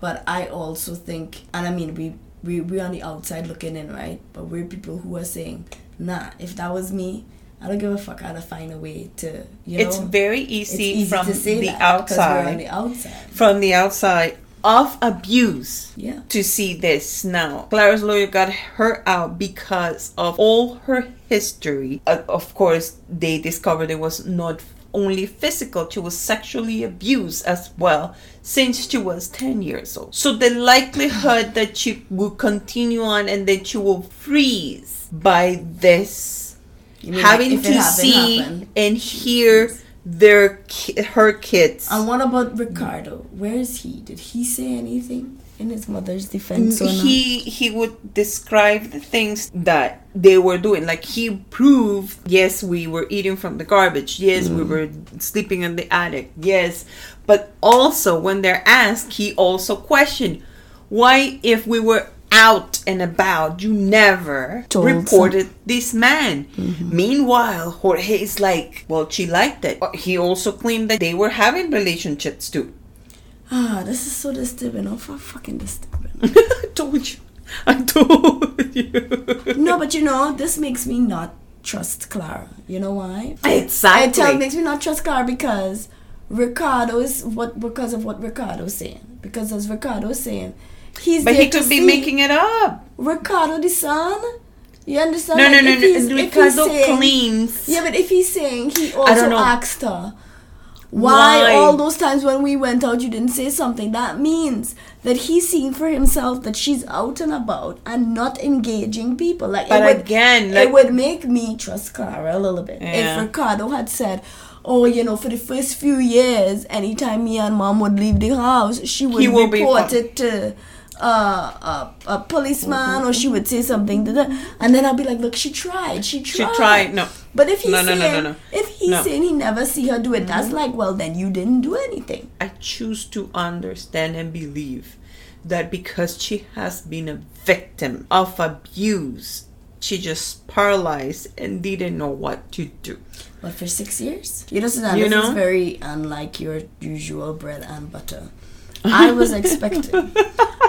But I also think, and I mean, we we we're on the outside looking in, right? But we're people who are saying, nah, if that was me, I don't give a fuck. I'd find a way to, you know. it's very it's easy, easy from to say the that 'cause we're on the outside. from the outside of abuse Yeah. to see this now. Clara's lawyer got her out because of all her history. Uh, of course, they discovered it was not only physical, she was sexually abused as well since she was 10 years old. So the likelihood that she will continue on and that she will freeze by this having like, to see happened, and hear. Their ki- her kids And what about Ricardo? Where is he? Did he say anything in his mother's defense or not? he he would describe the things that they were doing like he proved yes we were eating from the garbage yes we mm. were sleeping in the attic yes but also when they're asked he also questioned why if we were out and about you never Told reported this man meanwhile jorge is like well she liked it he also claimed that they were having relationships too Ah, this is so disturbing. Oh, for fucking disturbing. I told you. I told you. no, but you know, this makes me not trust Clara. You know why? Exactly. It tell, makes me not trust Clara because Ricardo is what because of what Ricardo's saying. Because as Ricardo's saying, he's but he to could be making it up. Ricardo the son. You understand? No, no, Like, no, he's- no. Ricardo saying- claims. Yeah, but if he's saying he also asked her why, Why? all those times when we went out you didn't say something, that means that he's seeing for himself that she's out and about and not engaging people. Like But it would, again, it would make me trust Clara a little bit Yeah. if Ricardo had said. Oh, you know, for the first few years, anytime me and mom would leave the house, she would He will be report it to uh, a, a policeman or she would say something and then I'll be like, look, she tried, she tried She tried. No. But if he's No, no, no, saying, no, no. if he's No. Mm-hmm. saying he never see her do it, that's like, well, then you didn't do anything. I choose to understand and believe that because she has been a victim of abuse, she just paralyzed and didn't know what to do. But for six years, you know, Suzanne, You this know? is very unlike your usual bread and butter. I was expecting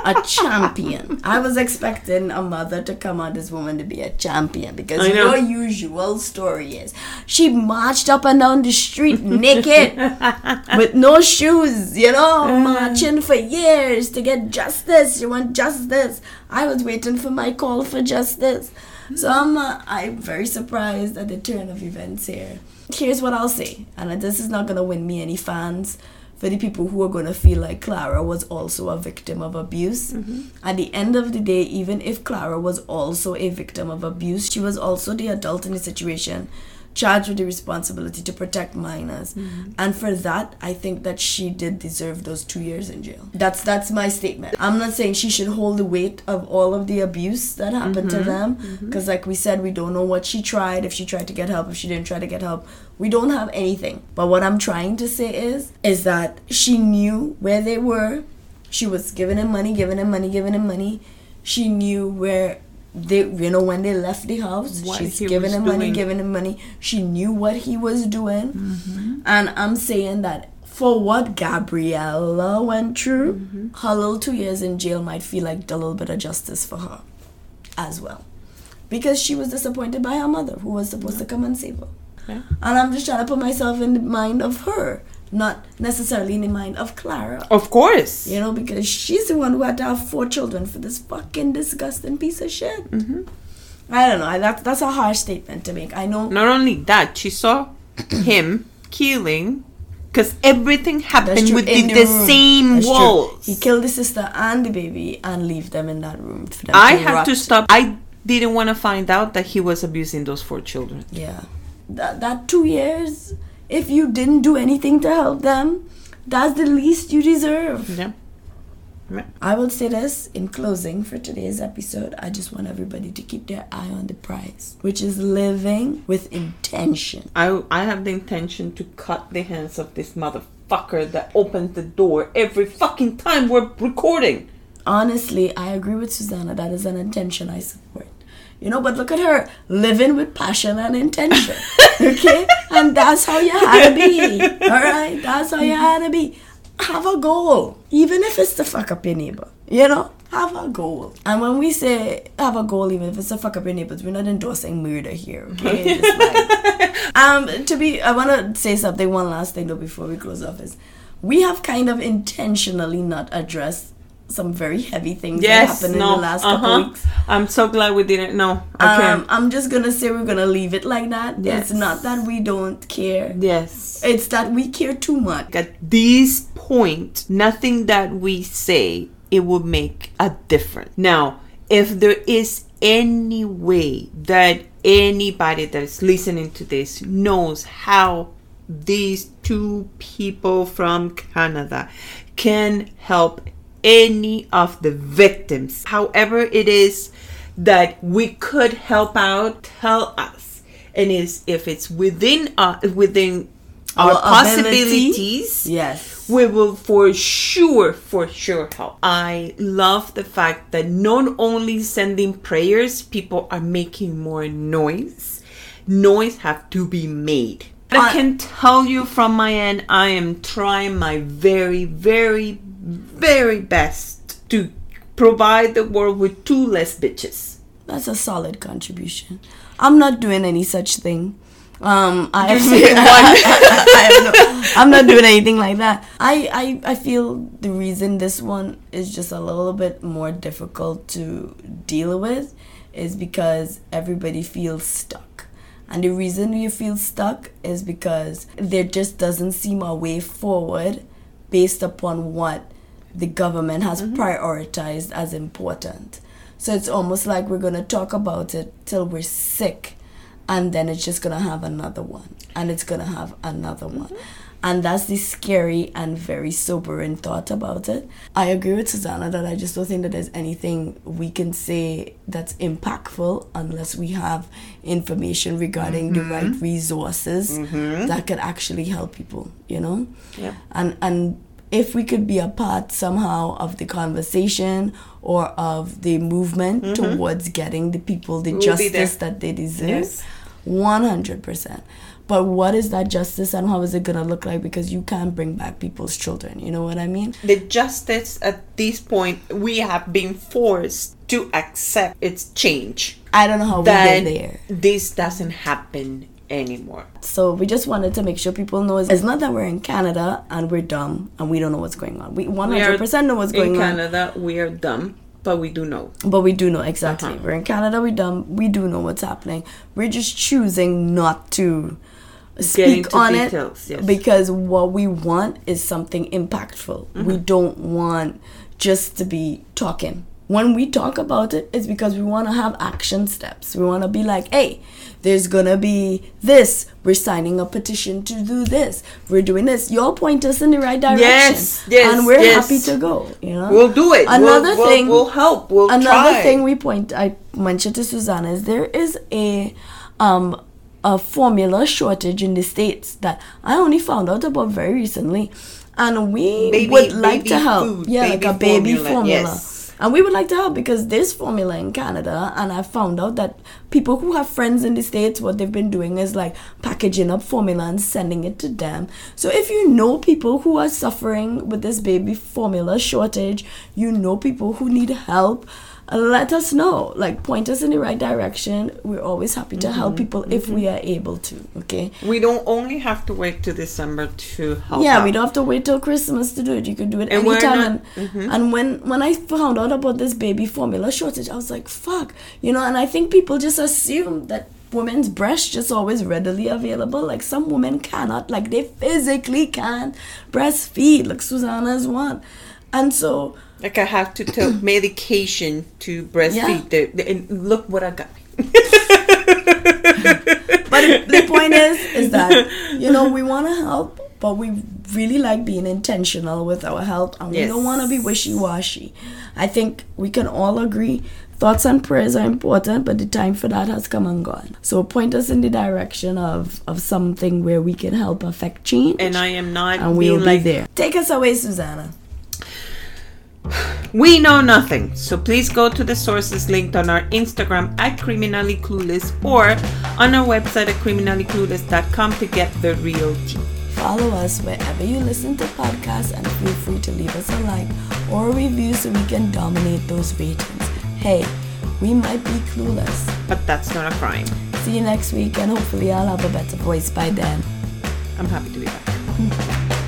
a champion. I was expecting a mother to come out this woman to be a champion because your usual story is she marched up and down the street naked with no shoes, you know, marching for years to get justice. You want justice. I was waiting for my call for justice. So I'm, uh, I'm very surprised at the turn of events here. Here's what I'll say, and this is not gonna win me any fans for the people who are gonna feel like Clara was also a victim of abuse. Mm-hmm. At the end of the day, even if Clara was also a victim of abuse, she was also the adult in the situation charged with the responsibility to protect minors. Mm-hmm. And for that i think that she did deserve those two years in jail. That's that's my statement. I'm not saying she should hold the weight of all of the abuse that happened to mm-hmm. them. Mm-hmm. Because like we said we don't know what she tried if she tried to get help if she didn't try to get help. We don't have anything. But what i'm trying to say is is that she knew where they were. She was giving him money giving him money giving him money. She knew where they you know when they left the house What she's giving him money giving him money. She knew what he was doing. Mm-hmm. and i'm saying that for what gabriela went through Mm-hmm. her little two years in jail might feel like a little bit of justice for her as well. Because she was disappointed by her mother who was supposed to come and save her. Yeah. and i'm just trying to put myself in the mind of her not necessarily in the mind of clara Of course. you know, because she's the one who had to have four children for this fucking disgusting piece of shit. Mm-hmm. I don't know. I, that's that's a harsh statement to make. I know. Not only that, she saw him killing because everything happened within in the, same That's true. walls. He killed the sister and the baby and leave them in that room. For them I to had to stop. I didn't want to find out that he was abusing those four children. Yeah, that that two years if you didn't do anything to help them, that's the least you deserve. Yeah. I will say this in closing for today's episode. I just want everybody to keep their eye on the prize, which is living with intention. I I have the intention to cut the hands of this motherfucker that opens the door every fucking time we're recording. Honestly, I agree with Susanna. That is an intention I support. You know, but look at her living with passion and intention. okay? And that's how you had to be. All right? That's how you had to be. Have a goal. Even if it's to fuck up your neighbor. You know? Have a goal. And when we say have a goal, even if it's to fuck up your neighbors, we're not endorsing murder here. Okay? Like- um, to be, I want to say something, one last thing though, before we close off is we have kind of intentionally not addressed some very heavy things that happened no. in the last couple uh-huh. weeks. I'm so glad we didn't. No. Okay. Um, I'm just gonna say we're gonna leave it like that. Yes. It's not that we don't care. yes. It's that we care too much. At this point, nothing that we say it will make a difference. Now, if there is any way that anybody that is listening to this knows how these two people from Canada can help any of the victims, however it is that we could help out, tell us. And is if it's within uh, within our, Our possibilities, Yes. we will for sure, for sure help. I love the fact that not only sending prayers, people are making more noise. Noise have to be made. I Uh, can tell you from my end, I am trying my very, very, very best to provide the world with two less bitches. That's a solid contribution. I'm not doing any such thing. Um, I, You're saying I have no, I'm not doing anything like that. I, I, I feel the reason this one is just a little bit more difficult to deal with is because everybody feels stuck. And the reason you feel stuck is because there just doesn't seem a way forward based upon what the government has mm-hmm. prioritized as important. So it's almost like we're going to talk about it till we're sick and then it's just going to have another one and it's going to have another one. Mm-hmm. And that's the scary and very sobering thought about it. I agree with Susanna that I just don't think that there's anything we can say that's impactful unless we have information regarding the right mm-hmm. resources that could actually help people, you know? Yeah. and and if we could be a part somehow of the conversation or of the movement towards getting the people the Mm-hmm. We'll justice that they deserve Yes. 100% but what is that justice and how is it going to look like because you can't bring back people's children you know what i mean The justice at this point, we have been forced to accept its change. i don't know how we get there this doesn't happen anymore. so we just wanted to make sure people know it's not that we're in canada and we're dumb and we don't know what's going on we 100% know what's in going on In Canada. We are dumb, but we do know. But we do know exactly. Uh-huh. We're in Canada. we're dumb. We do know what's happening. We're just choosing not to speak on details, it yes. because what we want is something impactful. Mm-hmm. We don't want just to be talking. When we talk about it, it's because we want to have action steps. We want to be like, hey, there's gonna be this. We're signing a petition to do this. We're doing this. Y'all point us in the right direction. Yes, yes, and we're yes. happy to go. You know, We'll do it. Another We'll- we'll- thing, we'll help. We'll another try. thing we point I mentioned to Susanna is there is a um a formula shortage in the states that I only found out about very recently, and we Baby- would like to help. food, yeah, like a baby formula, formula. yes. And we would like to help because there's formula in Canada, and I found out that people who have friends in the States, what they've been doing is like packaging up formula and sending it to them. So if you know people who are suffering with this baby formula shortage, you know people who need help, let us know. Like, point us in the right direction. We're always happy to Mm-hmm. help people if we are able to, okay? We don't only have to wait to December to help. yeah, out. we don't have to wait till Christmas to do it. You can do it And anytime. not- mm-hmm. and, and when when I found out about this baby formula shortage, I was like, "Fuck," you know. And I think people just assume that women's breast just always readily available. Like some women cannot, like they physically can't breastfeed. Like Susanna's one, and so Like I have to take medication to breastfeed. The, the, and look what I got. But the, point is, is that you know we want to help, but we really like being intentional with our help, and we don't want to be wishy-washy. I think we can all agree. Thoughts and prayers are important, but the time for that has come and gone. So point us in the direction of, of something where we can help affect change. And I am not and we'll be like there. Take us away, Susanna. We know nothing, so please go to the sources linked on our Instagram at Criminally Clueless or on our website at criminallyclueless.com to get the real tea. Follow us wherever you listen to podcasts and feel free to leave us a like or a review so we can dominate those ratings. Hey, we might be clueless. But that's not a crime. See you next week and hopefully I'll have a better voice by then. I'm happy to be back.